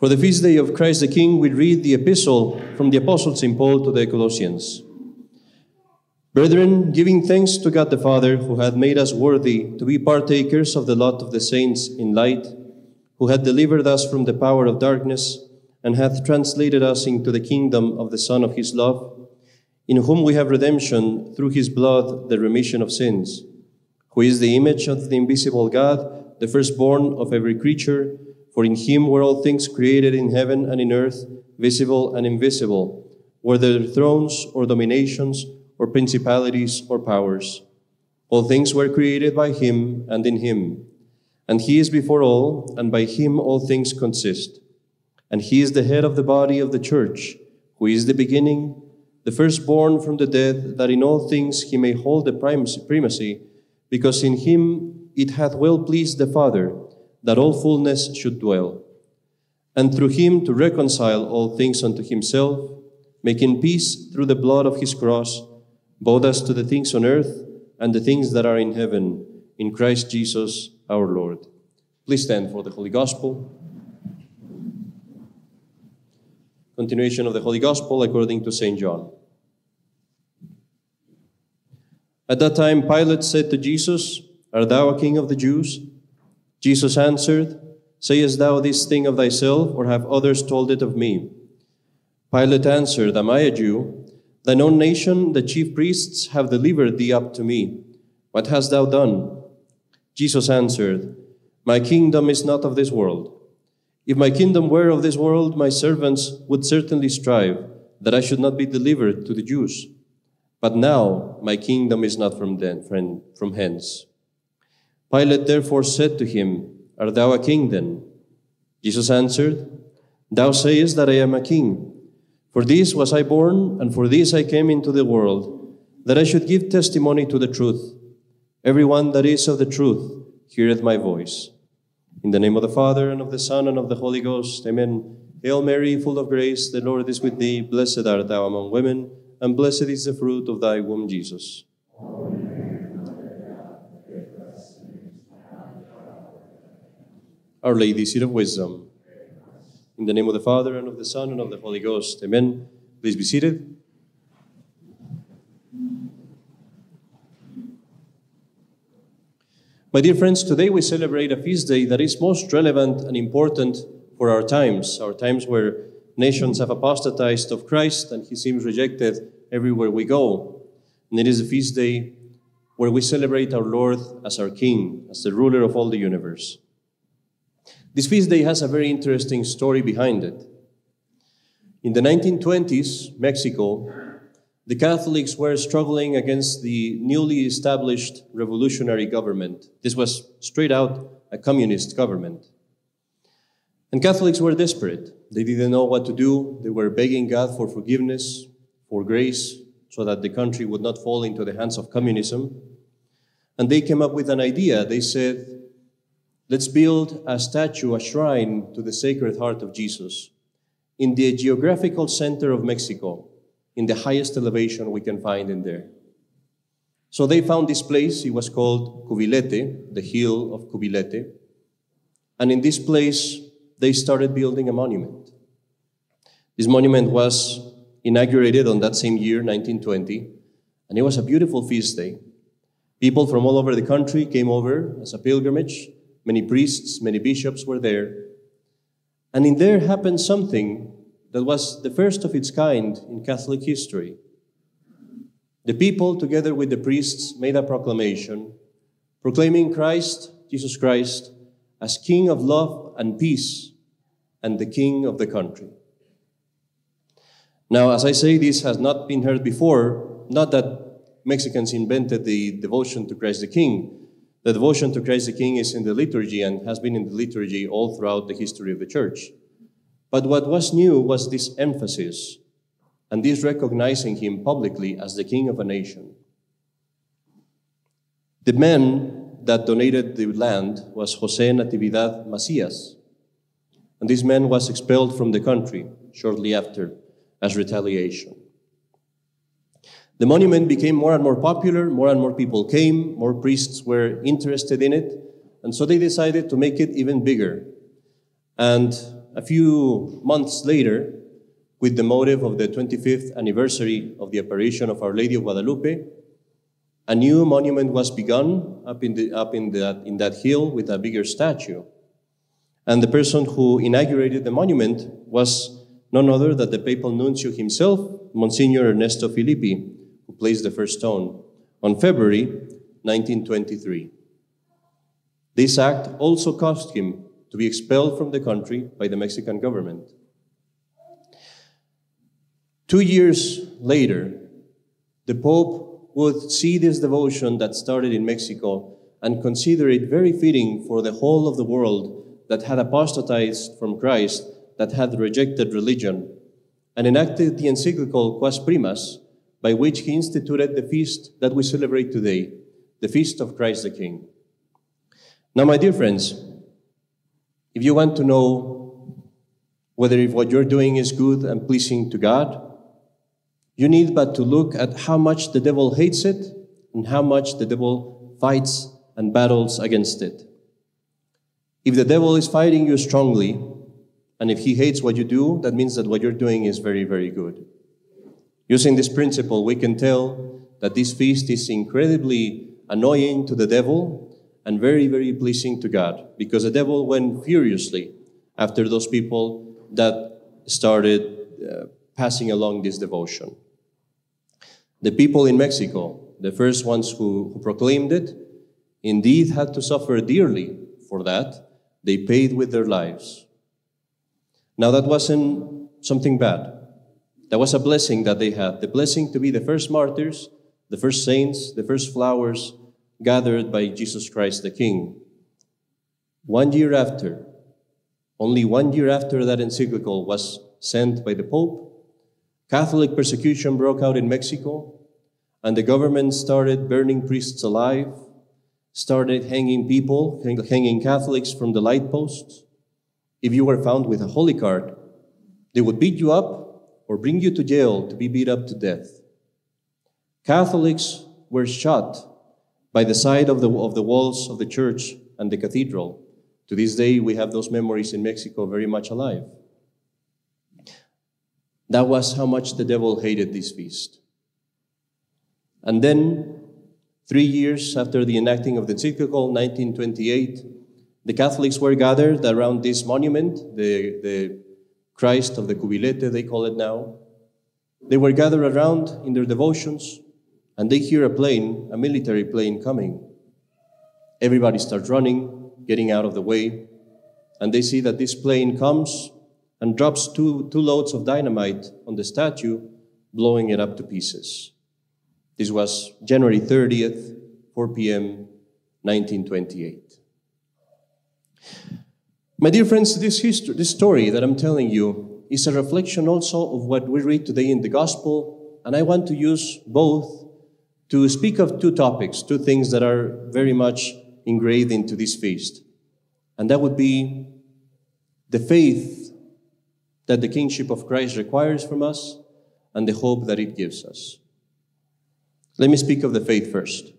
For the feast day of Christ the King, we read the epistle from the Apostle St. Paul to the Colossians. Brethren, giving thanks to God the Father, who hath made us worthy to be partakers of the lot of the saints in light, who hath delivered us from the power of darkness, and hath translated us into the kingdom of the Son of his love, in whom we have redemption through his blood, the remission of sins, who is the image of the invisible God, the firstborn of every creature. For in him were all things created in heaven and in earth, visible and invisible, whether thrones or dominations or principalities or powers. All things were created by him and in him. And he is before all, and by him all things consist. And he is the head of the body of the church, who is the beginning, the firstborn from the dead, that in all things he may hold the primacy, because in him it hath well pleased the Father that all fullness should dwell, and through him to reconcile all things unto himself, making peace through the blood of his cross, both as to the things on earth and the things that are in heaven, in Christ Jesus our Lord. Please stand for the Holy Gospel. Continuation of the Holy Gospel according to St. John. At that time, Pilate said to Jesus, Art thou a king of the Jews? Jesus answered, Sayest thou this thing of thyself, or have others told it of me? Pilate answered, Am I a Jew? Thine own nation, the chief priests, have delivered thee up to me. What hast thou done? Jesus answered, My kingdom is not of this world. If my kingdom were of this world, my servants would certainly strive that I should not be delivered to the Jews. But now my kingdom is not from, then, from hence. Pilate therefore said to him, Art thou a king then? Jesus answered, Thou sayest that I am a king. For this was I born, and for this I came into the world, that I should give testimony to the truth. Everyone that is of the truth heareth my voice. In the name of the Father, and of the Son, and of the Holy Ghost, Amen. Hail Mary, full of grace, the Lord is with thee. Blessed art thou among women, and blessed is the fruit of thy womb, Jesus. Our Lady, seat of wisdom. In the name of the Father, and of the Son, and of the Holy Ghost. Amen. Please be seated. My dear friends, today we celebrate a feast day that is most relevant and important for our times, our times where nations have apostatized of Christ and he seems rejected everywhere we go. And it is a feast day where we celebrate our Lord as our King, as the ruler of all the universe. This feast day has a very interesting story behind it. In the 1920s, Mexico, the Catholics were struggling against the newly established revolutionary government. This was straight out a communist government. And Catholics were desperate. They didn't know what to do. They were begging God for forgiveness, for grace, so that the country would not fall into the hands of communism. And they came up with an idea. They said, Let's build a statue, a shrine to the Sacred Heart of Jesus in the geographical center of Mexico, in the highest elevation we can find in there. So they found this place, it was called Cubilete, the hill of Cubilete. And in this place, they started building a monument. This monument was inaugurated on that same year, 1920, and it was a beautiful feast day. People from all over the country came over as a pilgrimage Many priests, many bishops were there. And in there happened something that was the first of its kind in Catholic history. The people, together with the priests, made a proclamation proclaiming Christ, Jesus Christ, as King of love and peace and the King of the country. Now, as I say, this has not been heard before, not that Mexicans invented the devotion to Christ the King, the devotion to Christ the King is in the liturgy and has been in the liturgy all throughout the history of the church. But what was new was this emphasis and this recognizing him publicly as the king of a nation. The man that donated the land was Jose Natividad Macias, and this man was expelled from the country shortly after as retaliation. The monument became more and more popular, more and more people came, more priests were interested in it, and so they decided to make it even bigger. And a few months later, with the motive of the 25th anniversary of the apparition of Our Lady of Guadalupe, a new monument was begun up in, the, up in, that, in that hill with a bigger statue. And the person who inaugurated the monument was none other than the papal nuncio himself, Monsignor Ernesto Filippi, who placed the first stone on February 1923. This act also caused him to be expelled from the country by the Mexican government. Two years later, the Pope would see this devotion that started in Mexico and consider it very fitting for the whole of the world that had apostatized from Christ, that had rejected religion, and enacted the encyclical Quas Primas, by which he instituted the feast that we celebrate today, the Feast of Christ the King. Now, my dear friends, if you want to know whether if what you're doing is good and pleasing to God, you need but to look at how much the devil hates it and how much the devil fights and battles against it. If the devil is fighting you strongly, and if he hates what you do, that means that what you're doing is very, very good. Using this principle, we can tell that this feast is incredibly annoying to the devil and very, very pleasing to God because the devil went furiously after those people that started uh, passing along this devotion. The people in Mexico, the first ones who, who proclaimed it, indeed had to suffer dearly for that. They paid with their lives. Now, that wasn't something bad. That was a blessing that they had the blessing to be the first martyrs, the first saints, the first flowers gathered by Jesus Christ the King. One year after, only one year after that encyclical was sent by the Pope, Catholic persecution broke out in Mexico, and the government started burning priests alive, started hanging people, hanging Catholics from the light posts. If you were found with a holy card, they would beat you up or bring you to jail to be beat up to death. Catholics were shot by the side of the, of the walls of the church and the cathedral. To this day, we have those memories in Mexico very much alive. That was how much the devil hated this feast. And then, three years after the enacting of the encyclical, 1928, the Catholics were gathered around this monument, the, the Christ of the Cubilete, they call it now. They were gathered around in their devotions, and they hear a plane, a military plane coming. Everybody starts running, getting out of the way, and they see that this plane comes and drops two, two loads of dynamite on the statue, blowing it up to pieces. This was January 30th, 4 p.m., 1928. My dear friends, this, history, this story that I'm telling you is a reflection also of what we read today in the gospel, and I want to use both to speak of two topics, two things that are very much engraved into this feast. And that would be the faith that the kingship of Christ requires from us and the hope that it gives us. Let me speak of the faith first.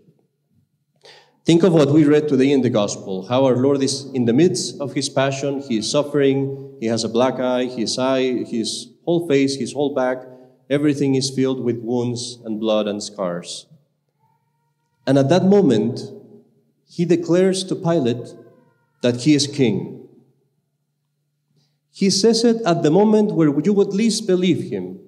Think of what we read today in the gospel how our Lord is in the midst of his passion, he is suffering, he has a black eye, his eye, his whole face, his whole back, everything is filled with wounds and blood and scars. And at that moment, he declares to Pilate that he is king. He says it at the moment where you would least believe him.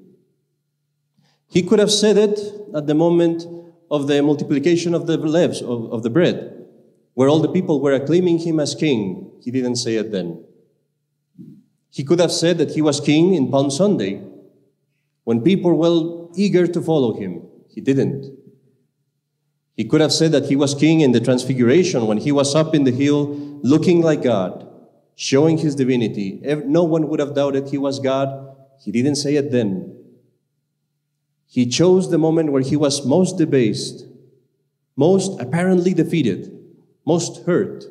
He could have said it at the moment of the multiplication of the leaves of, of the bread, where all the people were acclaiming him as king. He didn't say it then. He could have said that he was king in Palm Sunday, when people were eager to follow him. He didn't. He could have said that he was king in the transfiguration when he was up in the hill looking like God, showing his divinity. No one would have doubted he was God. He didn't say it then. He chose the moment where he was most debased, most apparently defeated, most hurt,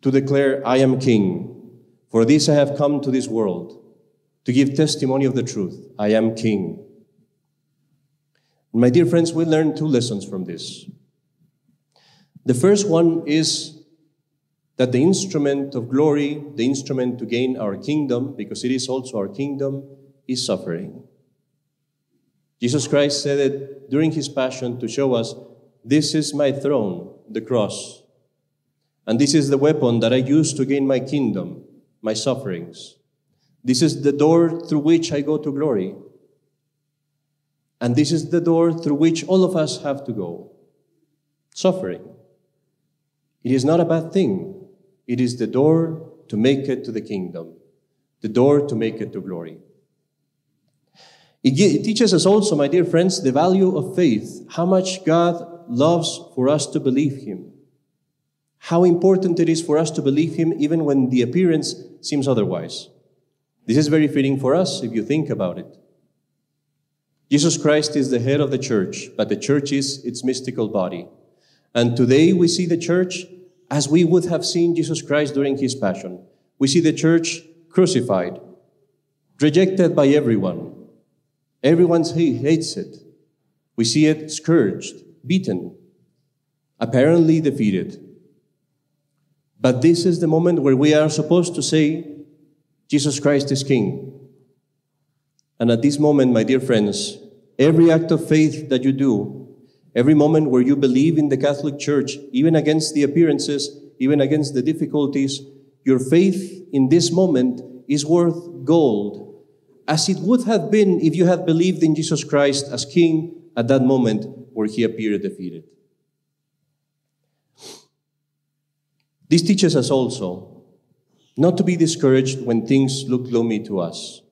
to declare, I am king. For this I have come to this world, to give testimony of the truth. I am king. My dear friends, we learn two lessons from this. The first one is that the instrument of glory, the instrument to gain our kingdom, because it is also our kingdom, is suffering. Jesus Christ said it during his passion to show us this is my throne, the cross. And this is the weapon that I use to gain my kingdom, my sufferings. This is the door through which I go to glory. And this is the door through which all of us have to go suffering. It is not a bad thing. It is the door to make it to the kingdom, the door to make it to glory. It, teaches us also, my dear friends, the value of faith, how much God loves for us to believe Him, how important it is for us to believe Him even when the appearance seems otherwise. This is very fitting for us if you think about it. Jesus Christ is the head of the church, but the church is its mystical body. And today we see the church as we would have seen Jesus Christ during his passion. We see the church crucified, rejected by everyone, Everyone hates it. We see it scourged, beaten, apparently defeated. But this is the moment where we are supposed to say, Jesus Christ is King. And at this moment, my dear friends, every act of faith that you do, every moment where you believe in the Catholic Church, even against the appearances, even against the difficulties, your faith in this moment is worth gold as it would have been if you had believed in Jesus Christ as King at that moment where he appeared defeated. This teaches us also not to be discouraged when things look gloomy to us.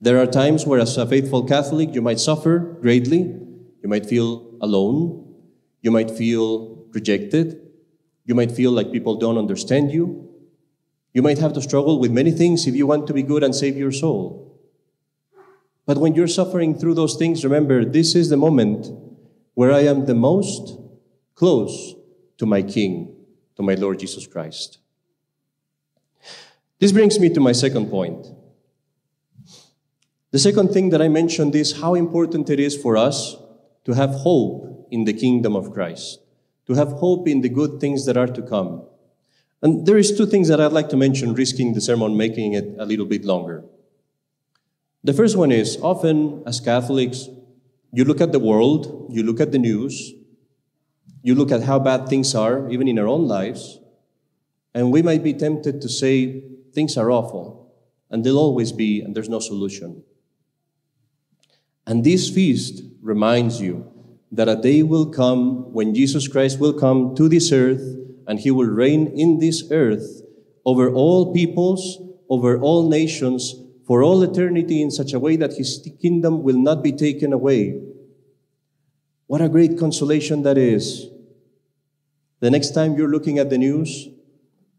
There are times where, as a faithful Catholic, you might suffer greatly, you might feel alone, you might feel rejected, you might feel like people don't understand you, you might have to struggle with many things if you want to be good and save your soul. But when you're suffering through those things, remember, this is the moment where I am the most close to my King, to my Lord Jesus Christ. This brings me to my second point. The second thing that I mentioned is how important it is for us to have hope in the kingdom of Christ, to have hope in the good things that are to come. And there is two things that I'd like to mention, risking the sermon making it a little bit longer. The first one is often as Catholics, you look at the world, you look at the news, you look at how bad things are, even in our own lives, and we might be tempted to say things are awful, and they'll always be, and there's no solution. And this feast reminds you that a day will come when Jesus Christ will come to this earth and he will reign in this earth over all peoples, over all nations, for all eternity in such a way that his kingdom will not be taken away. What a great consolation that is. The next time you're looking at the news,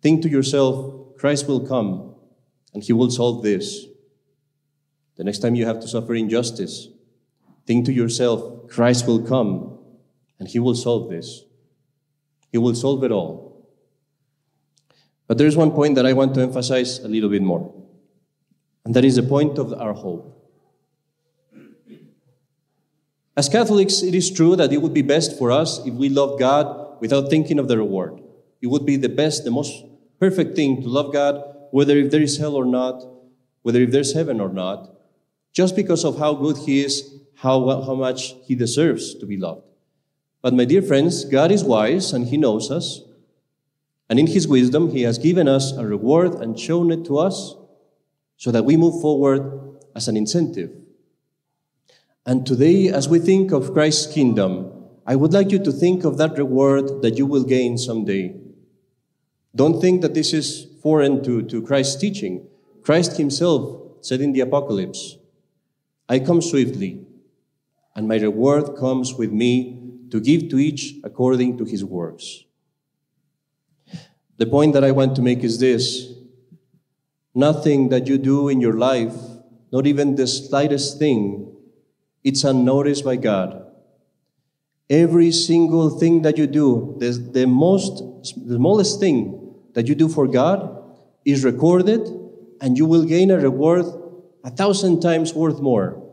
think to yourself, Christ will come and he will solve this. The next time you have to suffer injustice, think to yourself, Christ will come and he will solve this. He will solve it all. But there's one point that I want to emphasize a little bit more, and that is the point of our hope. As Catholics, it is true that it would be best for us if we love God without thinking of the reward. It would be the best, the most perfect thing to love God, whether if there is hell or not, whether if there's heaven or not, just because of how good He is, how, how much He deserves to be loved. But, my dear friends, God is wise and He knows us. And in His wisdom, He has given us a reward and shown it to us so that we move forward as an incentive. And today, as we think of Christ's kingdom, I would like you to think of that reward that you will gain someday. Don't think that this is foreign to, to Christ's teaching. Christ Himself said in the Apocalypse, I come swiftly, and my reward comes with me to give to each according to his works. The point that I want to make is this nothing that you do in your life, not even the slightest thing, it's unnoticed by God. Every single thing that you do, the, the most the smallest thing that you do for God is recorded, and you will gain a reward a thousand times worth more.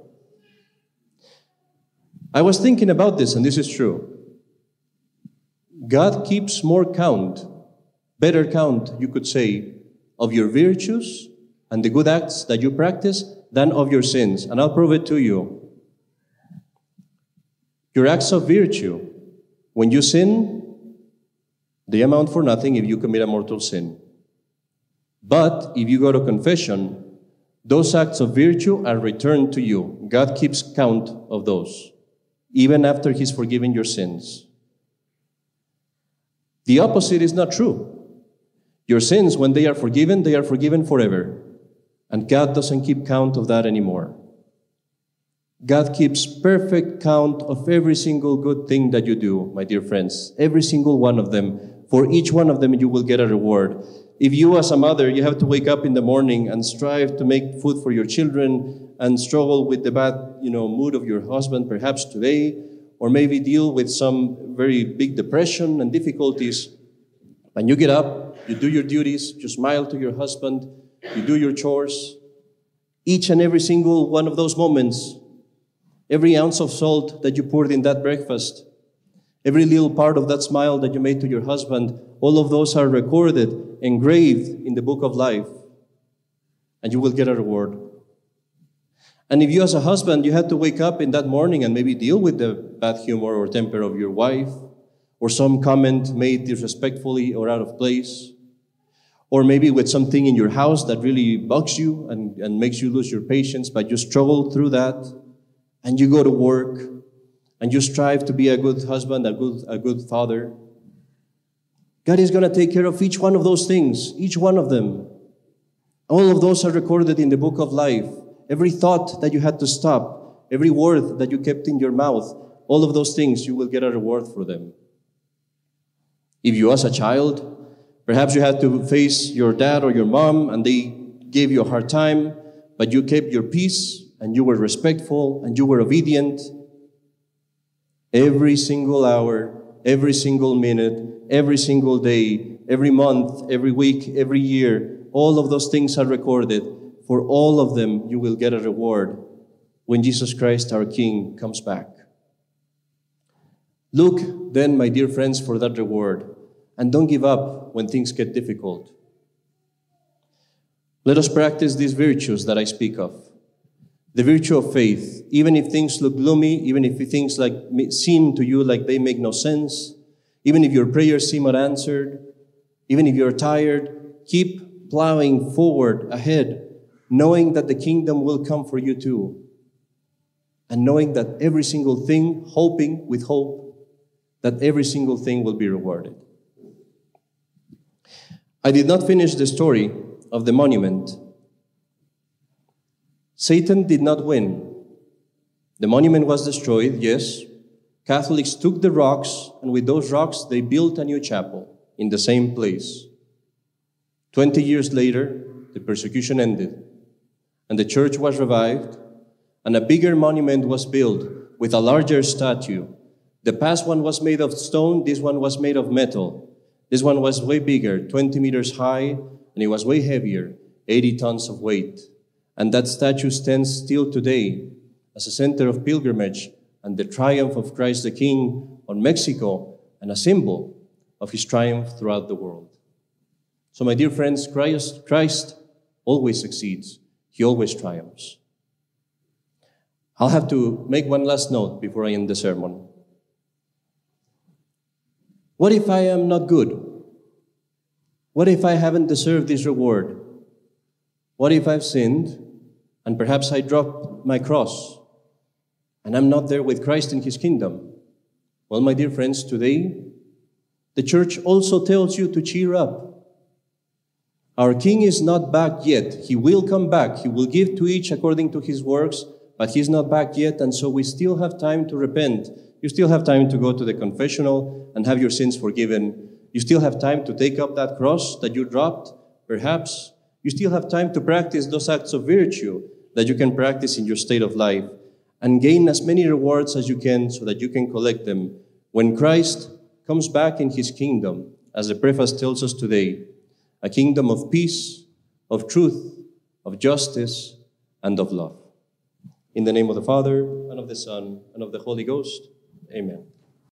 I was thinking about this, and this is true. God keeps more count better count, you could say, of your virtues and the good acts that you practice than of your sins. And I'll prove it to you. Your acts of virtue, when you sin, they amount for nothing if you commit a mortal sin. But if you go to confession, those acts of virtue are returned to you. God keeps count of those, even after He's forgiven your sins. The opposite is not true. Your sins, when they are forgiven, they are forgiven forever. And God doesn't keep count of that anymore. God keeps perfect count of every single good thing that you do, my dear friends. Every single one of them. For each one of them, you will get a reward. If you, as a mother, you have to wake up in the morning and strive to make food for your children and struggle with the bad, you know, mood of your husband, perhaps today, or maybe deal with some very big depression and difficulties, and you get up, you do your duties, you smile to your husband, you do your chores. Each and every single one of those moments, every ounce of salt that you poured in that breakfast, every little part of that smile that you made to your husband, all of those are recorded, engraved in the book of life, and you will get a reward. And if you, as a husband, you had to wake up in that morning and maybe deal with the bad humor or temper of your wife, or some comment made disrespectfully or out of place, or maybe with something in your house that really bugs you and, and makes you lose your patience, but you struggle through that, and you go to work, and you strive to be a good husband, a good, a good father. God is going to take care of each one of those things, each one of them. All of those are recorded in the book of life. Every thought that you had to stop, every word that you kept in your mouth, all of those things, you will get a reward for them. If you, as a child, perhaps you had to face your dad or your mom and they gave you a hard time, but you kept your peace and you were respectful and you were obedient, every single hour, every single minute, every single day, every month, every week, every year, all of those things are recorded for all of them, you will get a reward when Jesus Christ, our King, comes back. Look then, my dear friends, for that reward, and don't give up when things get difficult. Let us practice these virtues that I speak of. The virtue of faith, even if things look gloomy, even if things like seem to you like they make no sense, even if your prayers seem unanswered, even if you're tired, keep plowing forward ahead knowing that the kingdom will come for you too, and knowing that every single thing, hoping with hope, that every single thing will be rewarded. I did not finish the story of the monument. Satan did not win. The monument was destroyed, yes. Catholics took the rocks, and with those rocks, they built a new chapel in the same place. Twenty years later, the persecution ended and the church was revived, and a bigger monument was built with a larger statue. The past one was made of stone, this one was made of metal. This one was way bigger, 20 meters high, and it was way heavier, 80 tons of weight. And that statue stands still today as a center of pilgrimage and the triumph of Christ the King on Mexico and a symbol of his triumph throughout the world. So, my dear friends, Christ, Christ always succeeds. He always triumphs. I'll have to make one last note before I end the sermon. What if I am not good? What if I haven't deserved this reward? What if I've sinned and perhaps I dropped my cross and I'm not there with Christ in his kingdom? Well, my dear friends, today the church also tells you to cheer up. Our king is not back yet. He will come back. He will give to each according to his works, but he's not back yet, and so we still have time to repent. You still have time to go to the confessional and have your sins forgiven. You still have time to take up that cross that you dropped, perhaps. You still have time to practice those acts of virtue that you can practice in your state of life and gain as many rewards as you can so that you can collect them when Christ comes back in his kingdom, as the preface tells us today a kingdom of peace, of truth, of justice, and of love. In the name of the Father, and of the Son, and of the Holy Ghost, amen.